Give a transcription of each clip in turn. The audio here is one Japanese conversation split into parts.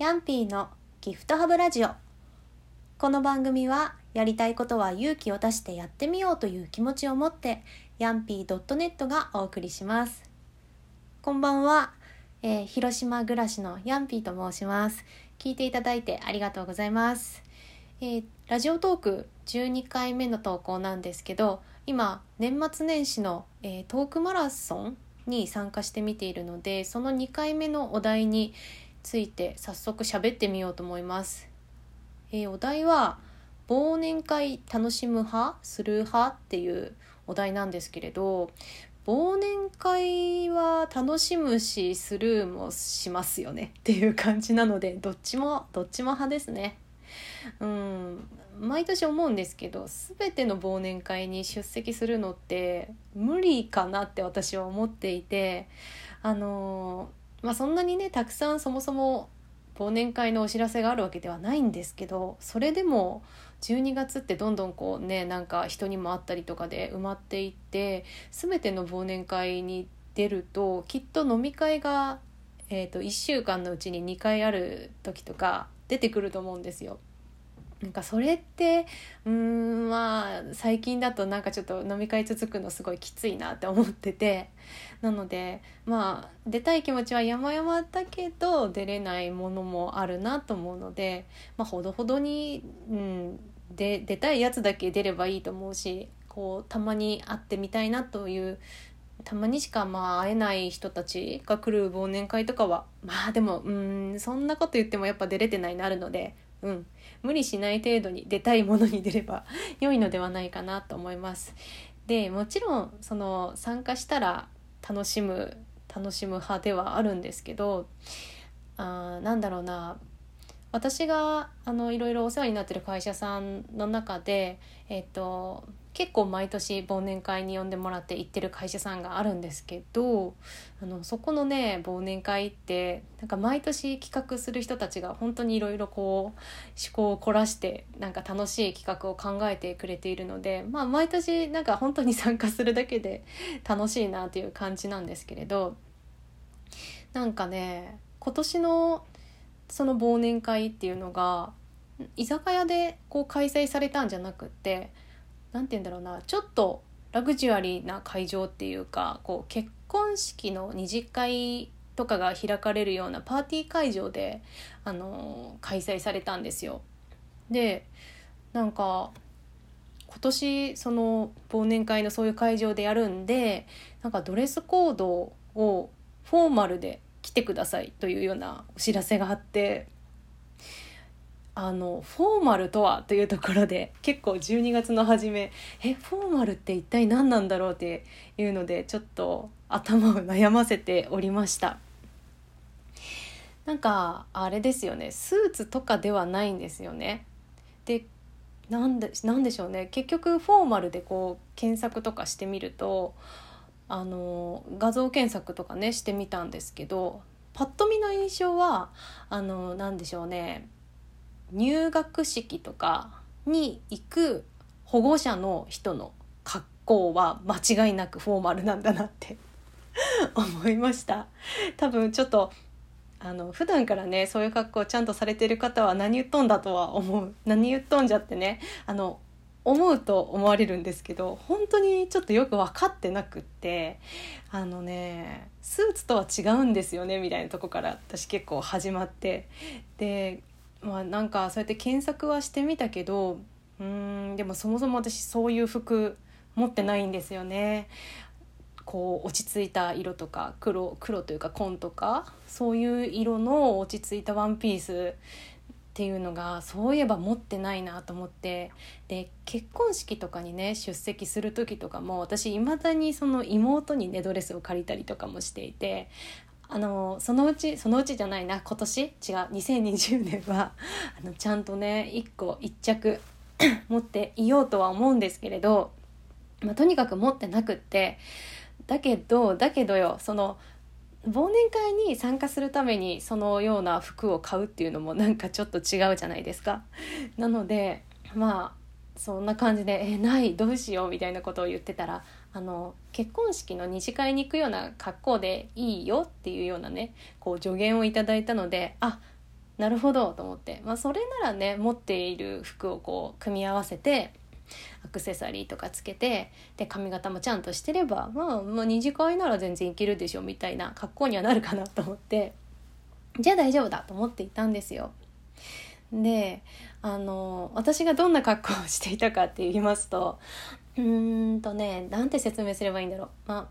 ヤンピーのギフトハブラジオ。この番組はやりたいことは勇気を出してやってみようという気持ちを持ってヤンピー .net がお送りします。こんばんは、えー、広島暮らしのヤンピーと申します。聞いていただいてありがとうございます。えー、ラジオトーク12回目の投稿なんですけど今年末年始の、えー、トークマラソンに参加してみているのでその2回目のお題について早速喋ってみようと思います。えー、お題は忘年会楽しむ派する派っていうお題なんですけれど忘年会は楽しむしスルーもしますよね っていう感じなのでどっちもどっちも派ですね。うん毎年思うんですけど全ての忘年会に出席するのって無理かなって私は思っていてあのまあそんなにねたくさんそもそも忘年会のお知らせがあるわけではないんですけどそれでも12月ってどんどんこうねなんか人にも会ったりとかで埋まっていって全ての忘年会に出るときっと飲み会が、えーと、1週間のうちに2回ある時とか出てくると思うんですよ。なんかそれってうんまあ最近だとなんかちょっと飲み会続くのすごいきついなって思ってて。なのでまあ出たい気持ちは山々だけど出れないものもあるなと思うのでまあほどほどに、うん、で出たいやつだけ出ればいいと思うしこうたまに会ってみたいなというたまにしかまあ会えない人たちが来る忘年会とかはまあでもうんそんなこと言ってもやっぱ出れてないなるのでうん、無理しない程度に出たいものに出れば 良いのではないかなと思います。でもちろんその参加したら楽しむ楽しむ派ではあるんですけどあなんだろうな私があのいろいろお世話になってる会社さんの中で、えっと、結構毎年忘年会に呼んでもらって行ってる会社さんがあるんですけどあのそこのね忘年会ってなんか毎年企画する人たちが本当にいろいろこう思考を凝らしてなんか楽しい企画を考えてくれているので、まあ、毎年なんか本当に参加するだけで楽しいなという感じなんですけれどなんかね今年のその忘年会っていうのが居酒屋でこう開催されたんじゃなくって何て言うんだろうなちょっとラグジュアリーな会場っていうかこう結婚式の二次会とかが開かれるようなパーティー会場で、あの開催されたんですよ。でなんか今年その忘年会のそういう会場でやるんでなんかドレスコードをフォーマルで来てくださいというようなお知らせがあってあのフォーマルとはというところで結構12月の初めえフォーマルって一体何なんだろうっていうのでちょっと頭を悩ませておりました。なんかあれですよね。スーツとかではないんですよね。でなんでなんでしょうね。結局フォーマルでこう検索とかしてみるとあの画像検索とかねしてみたんですけどパッと見の印象はあの何でしょうね。入学式とかに行く保護者の人の格好は間違いなくフォーマルなんだなって 思いました。多分ちょっとあの普段からねそういう格好をちゃんとされてる方は何言っとんだとは思う。何言っとんじゃってねあの思うと思われるんですけど本当にちょっとよく分かってなくってあのねスーツとは違うんですよねみたいなとこから私結構始まって。でまあなんかそうやって検索はしてみたけどうんでもそもそも私そういう服持ってないんですよね。こう落ち着いた色とか黒黒というか紺とかそういう色の落ち着いたワンピースっていうのがそういえば持ってないなと思ってで結婚式とかにね出席する時とかも私いまだにその妹にねドレスを借りたりとかもしていてあのそのうちそのうちじゃないな今年？違う2020年は あのちゃんとね1個1着 持っていようとは思うんですけれど、まあ、とにかく持ってなくってだけどだけどよその忘年会に参加するためにそのような服を買うっていうのもなんかちょっと違うじゃないですか。なのでまあそんな感じで「えない？どうしよう」みたいなことを言ってたらあの結婚式の二次会に行くような格好でいいよっていうようなねこう助言をいただいたのであなるほどと思って、まあ、それならね持っている服をこう組み合わせてアクセサリーとかつけてで髪型もちゃんとしてれば、まあ、まあ二次会なら全然いけるでしょみたいな格好にはなるかなと思ってじゃあ大丈夫だと思っていたんですよ。であの私がどんな格好をしていたかって言いますとうーんとねなんて説明すればいいんだろう。まあ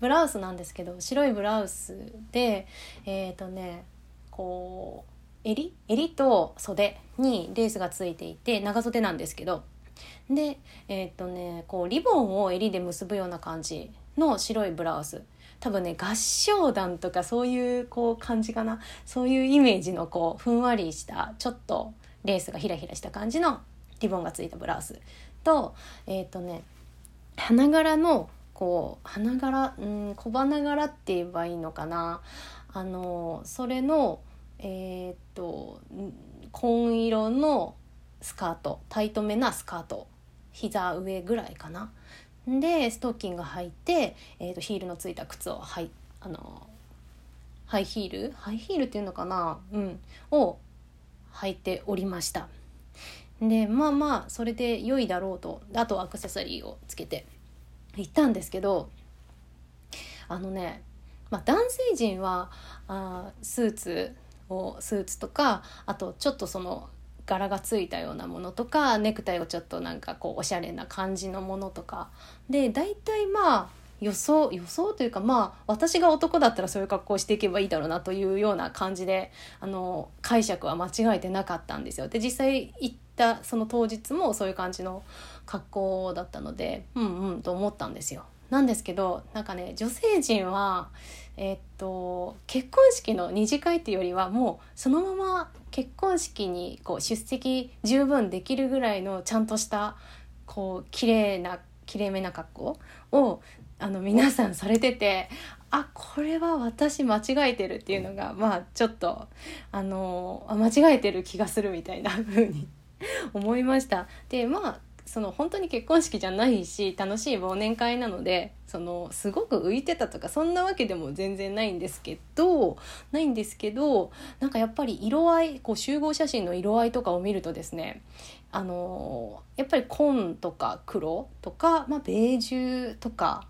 ブラウスなんですけど白いブラウスでえっ、ー、とねこう襟？襟と袖にレースがついていて長袖なんですけど。でえっ、ー、とねこうリボンを襟で結ぶような感じの白いブラウス。多分ね合唱団とかそういうこう感じかな。そういうイメージのこうふんわりしたちょっとレースがひらひらした感じのリボンがついたブラウス。とえっ、ー、とね花柄のこう花柄うん小花柄って言えばいいのかな。あのそれのえっ、ー、と紺色のスカートタイトめなスカート膝上ぐらいかな。でストッキング履いて、えーと、ヒールのついた靴をはいあのハイヒール？ハイヒールっていうのかな？うん。を履いておりました。でまあまあそれで良いだろうと。あとアクセサリーをつけて。行ったんですけどあのね、まあ、男性陣はあスーツをスーツとかあとちょっとその柄がついたようなものとかネクタイをちょっとなんかこうおしゃれな感じのものとか。で大体まあ予想予想というかまあ私が男だったらそういう格好をしていけばいいだろうなというような感じであの解釈は間違えてなかったんですよ。で実際行ったその当日もそういう感じの格好だったのでうんうんと思ったんですよ。なんですけどなんかね女性陣はえー、っと結婚式の二次会っていうよりはもうそのまま結婚式にこう出席十分できるぐらいのちゃんとしたこう綺麗なきれいめな格好をあの皆さんされててあこれは私間違えてるっていうのがまあちょっとあの間違えてる気がするみたいな風に思いました。でまあその本当に結婚式じゃないし楽しい忘年会なのでそのすごく浮いてたとかそんなわけでも全然ないんですけどないんですけどなんかやっぱり色合いこう集合写真の色合いとかを見るとですねあのやっぱり紺とか黒とか、まあ、ベージュとか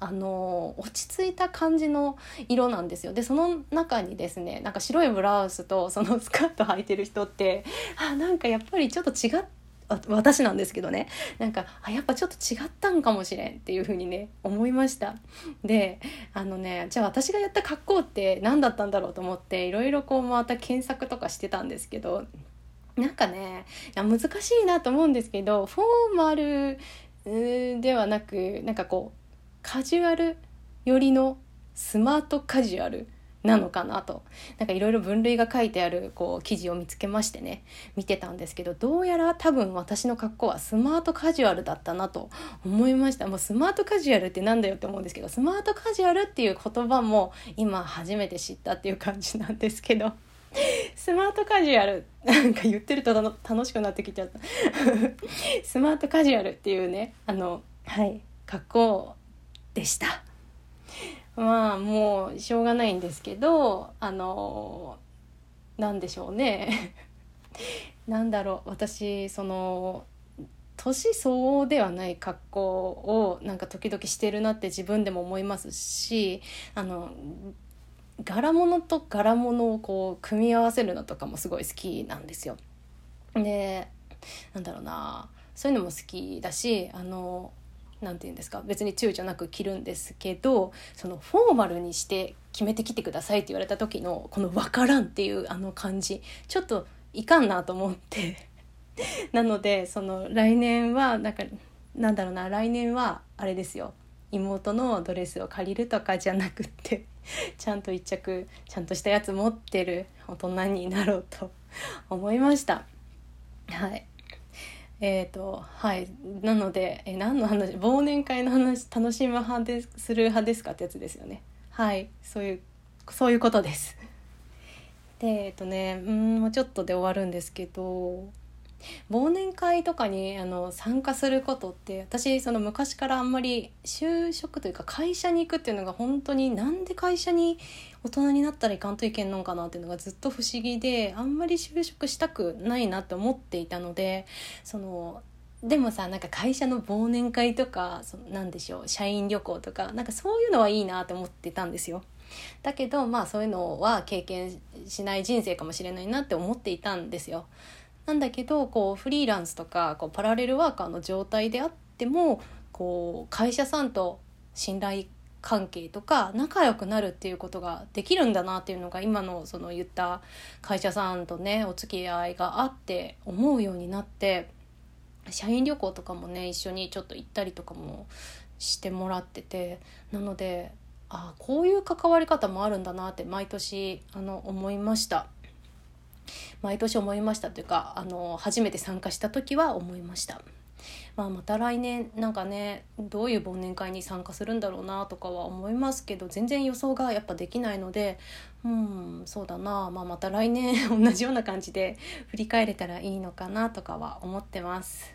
あの落ち着いた感じの色なんですよ。でその中にですねなんか白いブラウスとそのスカート履いてる人ってあなんかやっぱりちょっと違っ私なんですけどね。なんかあやっぱちょっと違ったんかもしれんっていう風にね思いました。であのねじゃあ私がやった格好って何だったんだろうと思っていろいろこうまた検索とかしてたんですけどなんかねいや難しいなと思うんですけどフォーマルではなくなんかこうカジュアル寄りのスマートカジュアルなのかなと。なんかいろいろ分類が書いてあるこう記事を見つけましてね。見てたんですけどどうやら多分私の格好はスマートカジュアルだったなと思いました。もうスマートカジュアルってなんだよって思うんですけどスマートカジュアルっていう言葉も今初めて知ったっていう感じなんですけど。スマートカジュアルなんか言ってると楽しくなってきちゃった。スマートカジュアルっていうねあのはい。格好でした。まあもうしょうがないんですけどあのなんでしょうね。なんだろう。私その年相応ではない格好をなんか時々してるなって自分でも思いますしあの柄物と柄物をこう組み合わせるのとかもすごい好きなんですよ。でなんだろうな。そういうのも好きだしあの何て言うんですか？別に躊躇なく着るんですけどそのフォーマルにして決めてきてくださいって言われた時のこの「分からん」っていうあの感じちょっといかんなと思って。なのでその来年はなんかなんだろうな来年はあれですよ。妹のドレスを借りるとかじゃなくって ちゃんと一着ちゃんとしたやつ持ってる大人になろうと思いました。はい。えっ、ー、とはい。なので、え何の話忘年会の話楽しむ派でする派ですかってやつですよね。はい。そういうそういうことです。でえっ、ー、とねうんもうちょっとで終わるんですけど忘年会とかにあの参加することって私その昔からあんまり就職というか会社に行くっていうのが本当になんで会社に大人になったらいかんといけんのかなっていうのがずっと不思議であんまり就職したくないなって思っていたのでそのでもさなんか会社の忘年会とかそなんでしょう社員旅行とかなんかそういうのはいいなと思ってたんですよ。だけどまあそういうのは経験しない人生かもしれないなって思っていたんですよ。なんだけどこうフリーランスとかこうパラレルワーカーの状態であってもこう会社さんと信頼関係とか仲良くなるっていうことができるんだなっていうのが今のその言った会社さんとねお付き合いがあって思うようになって社員旅行とかもね一緒にちょっと行ったりとかもしてもらっててなのであこういう関わり方もあるんだなって毎年あの思いました。毎年思いましたというかあの初めて参加した時は思いました。まあ、また来年なんかねどういう忘年会に参加するんだろうなとかは思いますけど全然予想がやっぱできないのでうんそうだな、まあ、また来年 同じような感じで振り返れたらいいのかなとかは思ってます。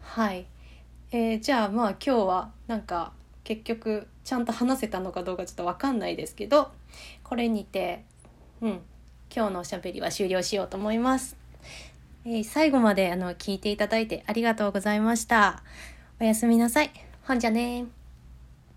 はい、えー、じゃあまあ今日はなんか結局ちゃんと話せたのかどうかちょっと分かんないですけどこれにてうん今日のおしゃべりは終了しようと思います。えー、最後まであの聞いていただいてありがとうございました。おやすみなさい。ほんじゃね